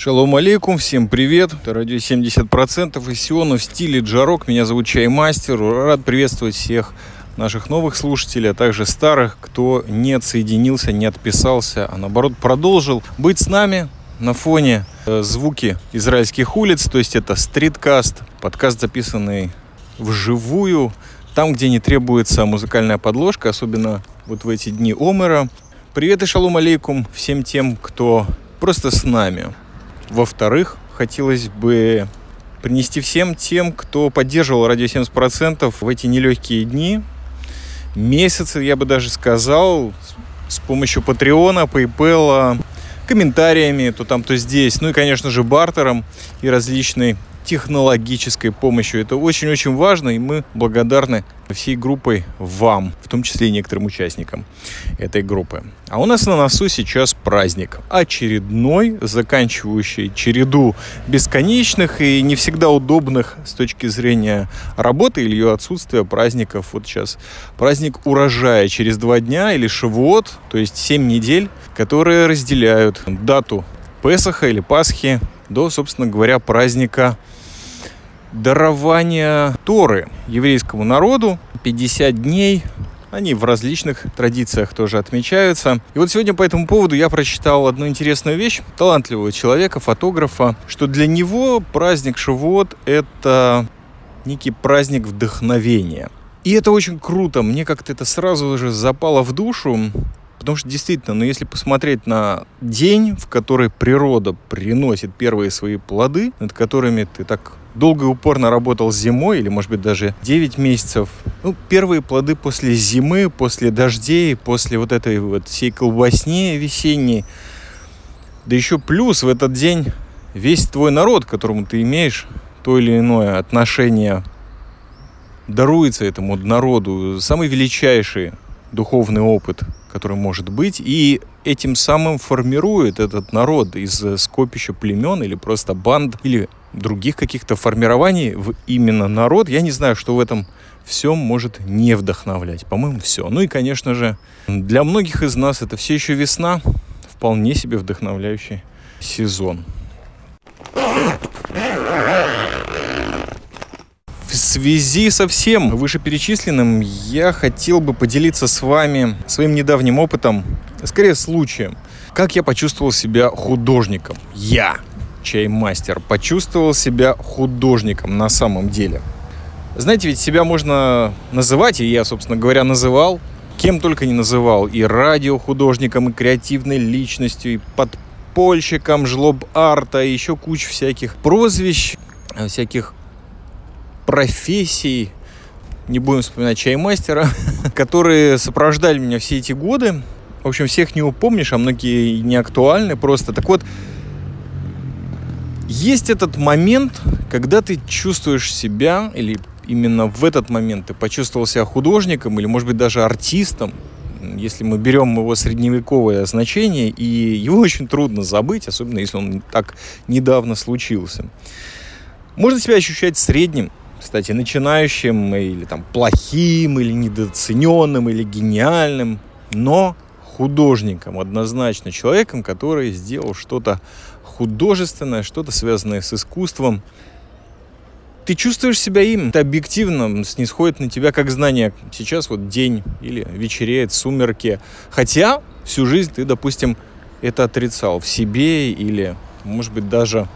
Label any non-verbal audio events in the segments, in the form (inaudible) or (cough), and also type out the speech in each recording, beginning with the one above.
Шалом алейкум, всем привет, это радио 70% и Сиону в стиле джарок, меня зовут Чаймастер, рад приветствовать всех наших новых слушателей, а также старых, кто не отсоединился, не отписался, а наоборот продолжил быть с нами на фоне э, звуки израильских улиц, то есть это стриткаст, подкаст, записанный вживую, там, где не требуется музыкальная подложка, особенно вот в эти дни Омера. Привет и шалом алейкум всем тем, кто просто с нами. Во-вторых, хотелось бы принести всем тем, кто поддерживал радио 70% в эти нелегкие дни, месяцы, я бы даже сказал, с помощью Патреона, PayPal, комментариями, то там, то здесь, ну и, конечно же, бартером и различной технологической помощью. Это очень-очень важно, и мы благодарны всей группой вам, в том числе и некоторым участникам этой группы. А у нас на носу сейчас праздник. Очередной, заканчивающий череду бесконечных и не всегда удобных с точки зрения работы или ее отсутствия праздников. Вот сейчас праздник урожая через два дня или Шивот, то есть семь недель, которые разделяют дату Песаха или Пасхи до, собственно говоря, праздника дарования Торы еврейскому народу. 50 дней они в различных традициях тоже отмечаются. И вот сегодня по этому поводу я прочитал одну интересную вещь талантливого человека, фотографа, что для него праздник Шивот – это некий праздник вдохновения. И это очень круто. Мне как-то это сразу же запало в душу. Потому что действительно, ну если посмотреть на день, в который природа приносит первые свои плоды, над которыми ты так долго и упорно работал зимой, или, может быть, даже 9 месяцев. Ну, первые плоды после зимы, после дождей, после вот этой вот всей колбасни весенней. Да еще плюс в этот день весь твой народ, к которому ты имеешь то или иное отношение, даруется этому народу самый величайший духовный опыт – который может быть, и этим самым формирует этот народ из скопища племен или просто банд или других каких-то формирований в именно народ. Я не знаю, что в этом всем может не вдохновлять. По-моему, все. Ну и, конечно же, для многих из нас это все еще весна, вполне себе вдохновляющий сезон. В связи со всем вышеперечисленным я хотел бы поделиться с вами своим недавним опытом, скорее случаем, как я почувствовал себя художником. Я, чаймастер, почувствовал себя художником на самом деле. Знаете, ведь себя можно называть, и я, собственно говоря, называл, кем только не называл, и радиохудожником, и креативной личностью, и подпольщиком, жлоб-арта, и еще куча всяких прозвищ, всяких профессий, не будем вспоминать чаймастера, (laughs) которые сопровождали меня все эти годы. В общем, всех не упомнишь, а многие не актуальны просто. Так вот, есть этот момент, когда ты чувствуешь себя, или именно в этот момент ты почувствовал себя художником, или, может быть, даже артистом, если мы берем его средневековое значение, и его (laughs) очень трудно забыть, особенно если он так недавно случился. Можно себя ощущать средним, кстати, начинающим или там плохим, или недооцененным, или гениальным, но художником, однозначно человеком, который сделал что-то художественное, что-то связанное с искусством. Ты чувствуешь себя им, это объективно снисходит на тебя как знание. Сейчас вот день или вечереет, сумерки. Хотя всю жизнь ты, допустим, это отрицал в себе или, может быть, даже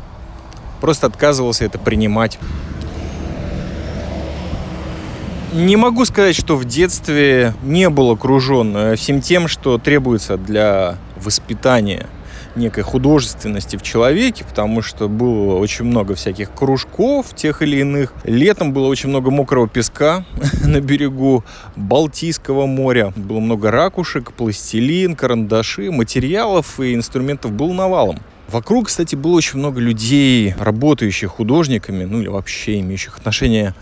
просто отказывался это принимать. Не могу сказать, что в детстве не был окружен всем тем, что требуется для воспитания некой художественности в человеке, потому что было очень много всяких кружков тех или иных. Летом было очень много мокрого песка (laughs) на берегу Балтийского моря. Было много ракушек, пластилин, карандаши, материалов и инструментов был навалом. Вокруг, кстати, было очень много людей, работающих художниками, ну или вообще имеющих отношение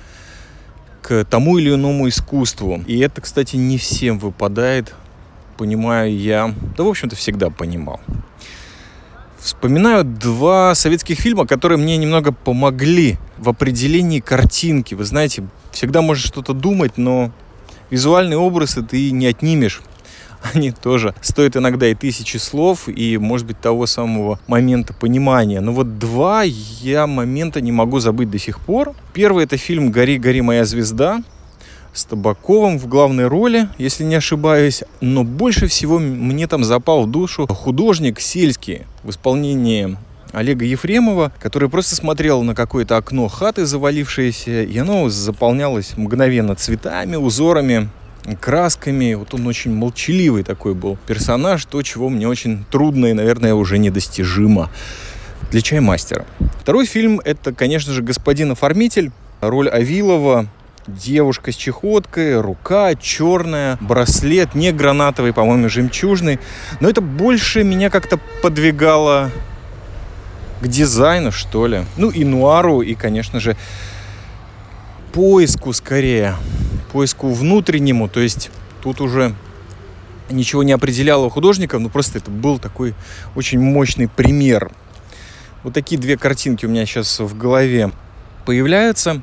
к тому или иному искусству. И это, кстати, не всем выпадает, понимаю я. Да, в общем-то, всегда понимал. Вспоминаю два советских фильма, которые мне немного помогли в определении картинки. Вы знаете, всегда можешь что-то думать, но визуальный образ ты не отнимешь (laughs) они тоже стоят иногда и тысячи слов, и, может быть, того самого момента понимания. Но вот два я момента не могу забыть до сих пор. Первый — это фильм «Гори, гори, моя звезда», с Табаковым в главной роли, если не ошибаюсь. Но больше всего мне там запал в душу художник сельский в исполнении Олега Ефремова, который просто смотрел на какое-то окно хаты завалившееся, и оно заполнялось мгновенно цветами, узорами, красками. Вот он очень молчаливый такой был персонаж, то, чего мне очень трудно и, наверное, уже недостижимо для чаймастера. Второй фильм — это, конечно же, «Господин оформитель». Роль Авилова, девушка с чехоткой, рука черная, браслет, не гранатовый, по-моему, жемчужный. Но это больше меня как-то подвигало к дизайну, что ли. Ну и нуару, и, конечно же, поиску скорее. Поиску внутреннему. То есть тут уже ничего не определяло художников, но просто это был такой очень мощный пример. Вот такие две картинки у меня сейчас в голове появляются.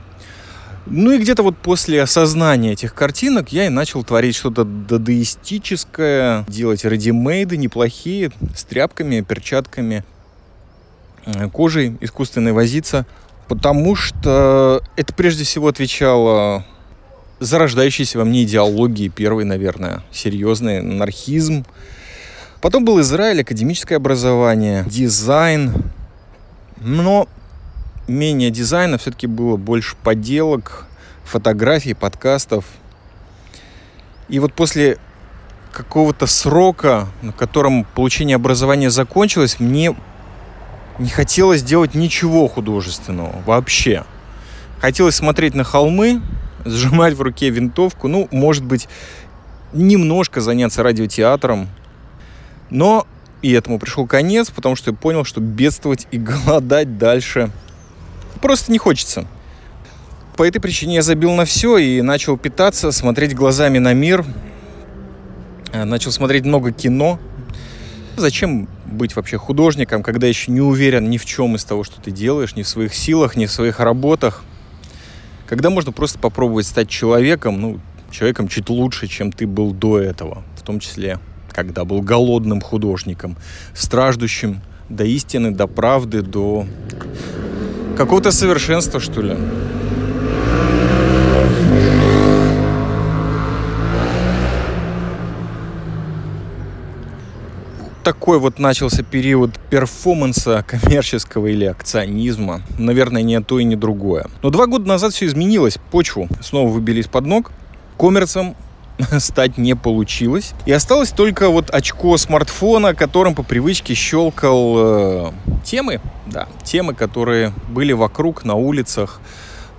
Ну и где-то вот после осознания этих картинок я и начал творить что-то дадоистическое, делать редимейды неплохие, с тряпками, перчатками, Э, кожей искусственной возиться, потому что это прежде всего отвечало зарождающейся во мне идеологии первой, наверное, серьезный анархизм. Потом был Израиль, академическое образование, дизайн. Но менее дизайна все-таки было больше поделок, фотографий, подкастов. И вот после какого-то срока, на котором получение образования закончилось, мне не хотелось делать ничего художественного вообще. Хотелось смотреть на холмы, (laughs) сжимать в руке винтовку, ну, может быть, немножко заняться радиотеатром. Но и этому пришел конец, потому что я понял, что бедствовать и (laughs) голодать дальше просто не хочется. По этой причине я забил на все и начал питаться, смотреть глазами на мир. Э, начал смотреть много кино. Зачем быть вообще художником, когда еще не уверен ни в чем из того, что ты делаешь, ни в своих силах, ни в своих работах. Когда можно просто попробовать стать человеком, ну, человеком чуть лучше, чем ты был до этого, в том числе, когда был голодным художником, страждущим до истины, до правды, до какого-то совершенства, что ли. такой вот начался период перформанса коммерческого или акционизма. Наверное, не то и не другое. Но два года назад все изменилось. Почву снова выбили из-под ног. Коммерцем (laughs) стать не получилось. И осталось только вот очко смартфона, которым по привычке щелкал э, темы, да, темы, которые были вокруг, на улицах,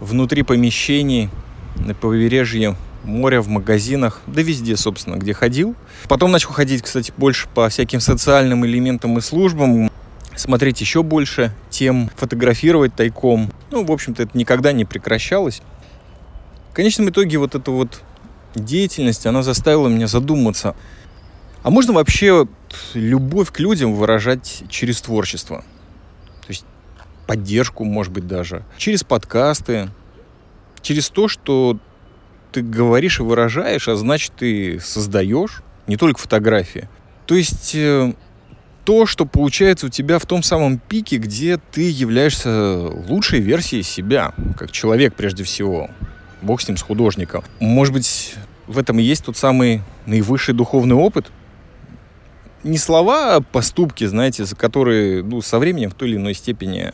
внутри помещений, на побережье моря, в магазинах, да везде, собственно, где ходил. Потом начал ходить, кстати, больше по всяким социальным элементам и службам, смотреть еще больше тем, фотографировать тайком. Ну, в общем-то, это никогда не прекращалось. В конечном итоге вот эта вот деятельность, она заставила меня задуматься, а можно вообще любовь к людям выражать через творчество? То есть поддержку, может быть, даже. Через подкасты, через то, что ты говоришь и выражаешь, а значит, ты создаешь не только фотографии. То есть э, то, что получается у тебя в том самом пике, где ты являешься лучшей версией себя, как человек прежде всего. Бог с ним, с художником. Может быть, в этом и есть тот самый наивысший духовный опыт? Не слова, а поступки, знаете, за которые ну, со временем в той или иной степени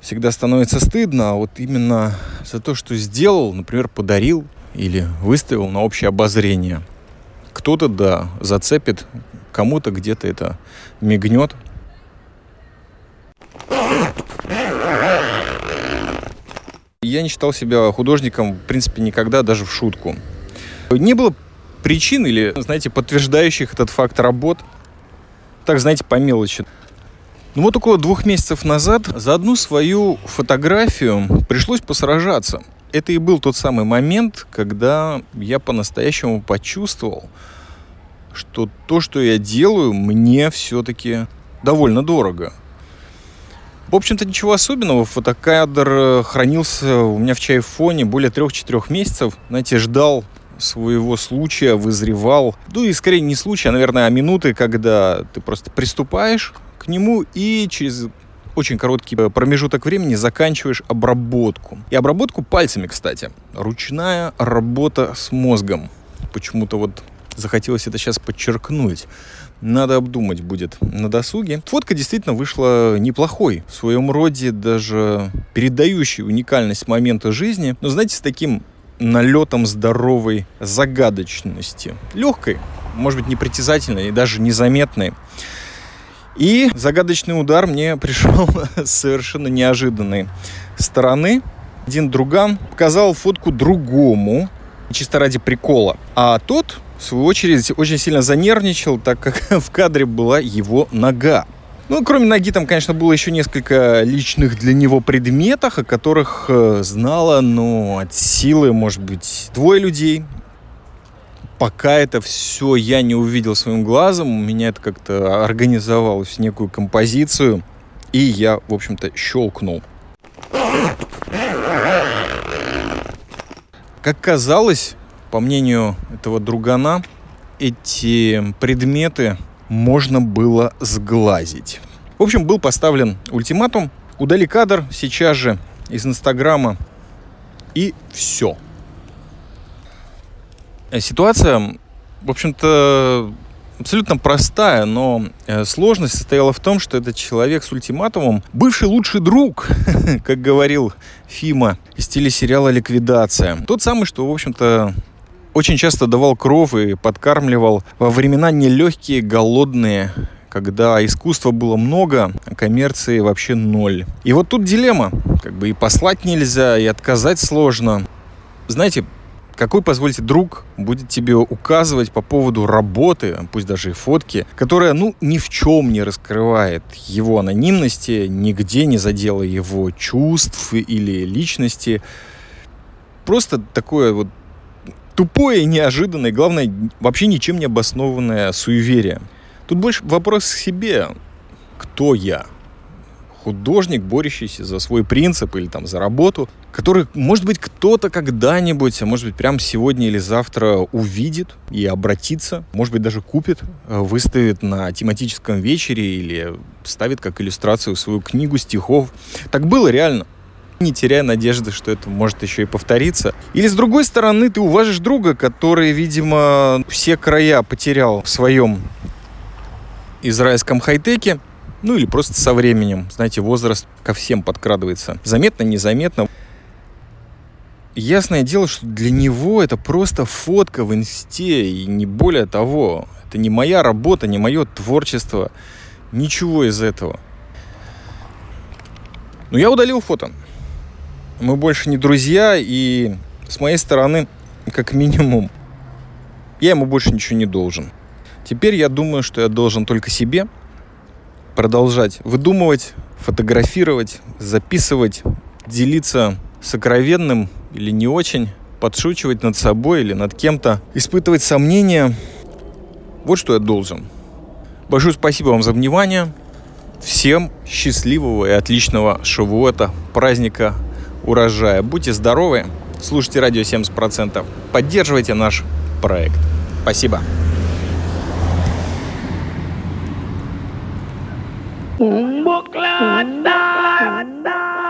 всегда становится стыдно, а вот именно за то, что сделал, например, подарил, или выставил на общее обозрение. Кто-то, да, зацепит, кому-то где-то это мигнет. Я не считал себя художником, в принципе, никогда, даже в шутку. Не было причин или, знаете, подтверждающих этот факт работ. Так, знаете, по мелочи. Ну вот около двух месяцев назад за одну свою фотографию пришлось посражаться – это и был тот самый момент, когда я по-настоящему почувствовал, что то, что я делаю, мне все-таки довольно дорого. В общем-то, ничего особенного. Фотокадр э, хранился у меня в чайфоне более трех-четырех месяцев. Знаете, ждал своего случая вызревал, ну и скорее не случая, а, наверное, а минуты, когда ты просто приступаешь к нему и через очень короткий промежуток времени заканчиваешь обработку. И обработку пальцами, кстати. Ручная работа с мозгом. Почему-то вот захотелось это сейчас подчеркнуть. Надо обдумать будет на досуге. Фотка действительно вышла неплохой. В своем роде даже передающей уникальность момента жизни. Но, знаете, с таким налетом здоровой загадочности. Легкой, может быть, непритязательной и даже незаметной. И загадочный удар мне (laughs) пришел с совершенно неожиданной стороны. Один друган показал фотку другому, чисто ради прикола. А тот, в свою очередь, очень сильно занервничал, так как (laughs) в кадре была его нога. Ну, кроме ноги, там, конечно, было еще несколько личных для него предметов, о которых э, знала, ну, от силы, может быть, двое людей пока это все я не увидел своим глазом, у меня это как-то организовалось в некую композицию, и я, в общем-то, щелкнул. Как казалось, по мнению этого другана, эти предметы можно было сглазить. В общем, был поставлен ультиматум. Удали кадр сейчас же из Инстаграма. И все. Э, ситуация, в общем-то, абсолютно простая, но э, сложность состояла в том, что этот человек с ультиматумом бывший лучший друг, (laughs) как говорил Фима из телесериала «Ликвидация». Тот самый, что, в общем-то, очень часто давал кров и подкармливал во времена нелегкие, голодные, когда искусства было много, а коммерции вообще ноль. И вот тут дилемма. Как бы и послать нельзя, и отказать сложно. Знаете, какой, позвольте, друг будет тебе указывать по поводу работы, пусть даже и фотки, которая, ну, ни в чем не раскрывает его анонимности, нигде не задела его чувств или личности. Просто такое вот тупое, неожиданное, главное, вообще ничем не обоснованное суеверие. Тут больше вопрос к себе. Кто я? художник, борющийся за свой принцип или там за работу, который, может быть, кто-то когда-нибудь, а может быть, прямо сегодня или завтра увидит и обратится, может быть, даже купит, э, выставит на тематическом вечере или ставит как иллюстрацию свою книгу стихов. Так было реально не теряя надежды, что это может еще и повториться. Или с другой стороны, ты уважишь друга, который, видимо, все края потерял в своем израильском хай-теке, ну или просто со временем, знаете, возраст ко всем подкрадывается. Заметно, незаметно. Ясное дело, что для него это просто фотка в инсте, и не более того. Это не моя работа, не мое творчество, ничего из этого. Но я удалил фото. Мы больше не друзья, и с моей стороны, как минимум, я ему больше ничего не должен. Теперь я думаю, что я должен только себе – продолжать выдумывать, фотографировать, записывать, делиться сокровенным или не очень, подшучивать над собой или над кем-то, испытывать сомнения. Вот что я должен. Большое спасибо вам за внимание. Всем счастливого и отличного шавуота, праздника урожая. Будьте здоровы, слушайте радио 70%, поддерживайте наш проект. Спасибо. Bukla da da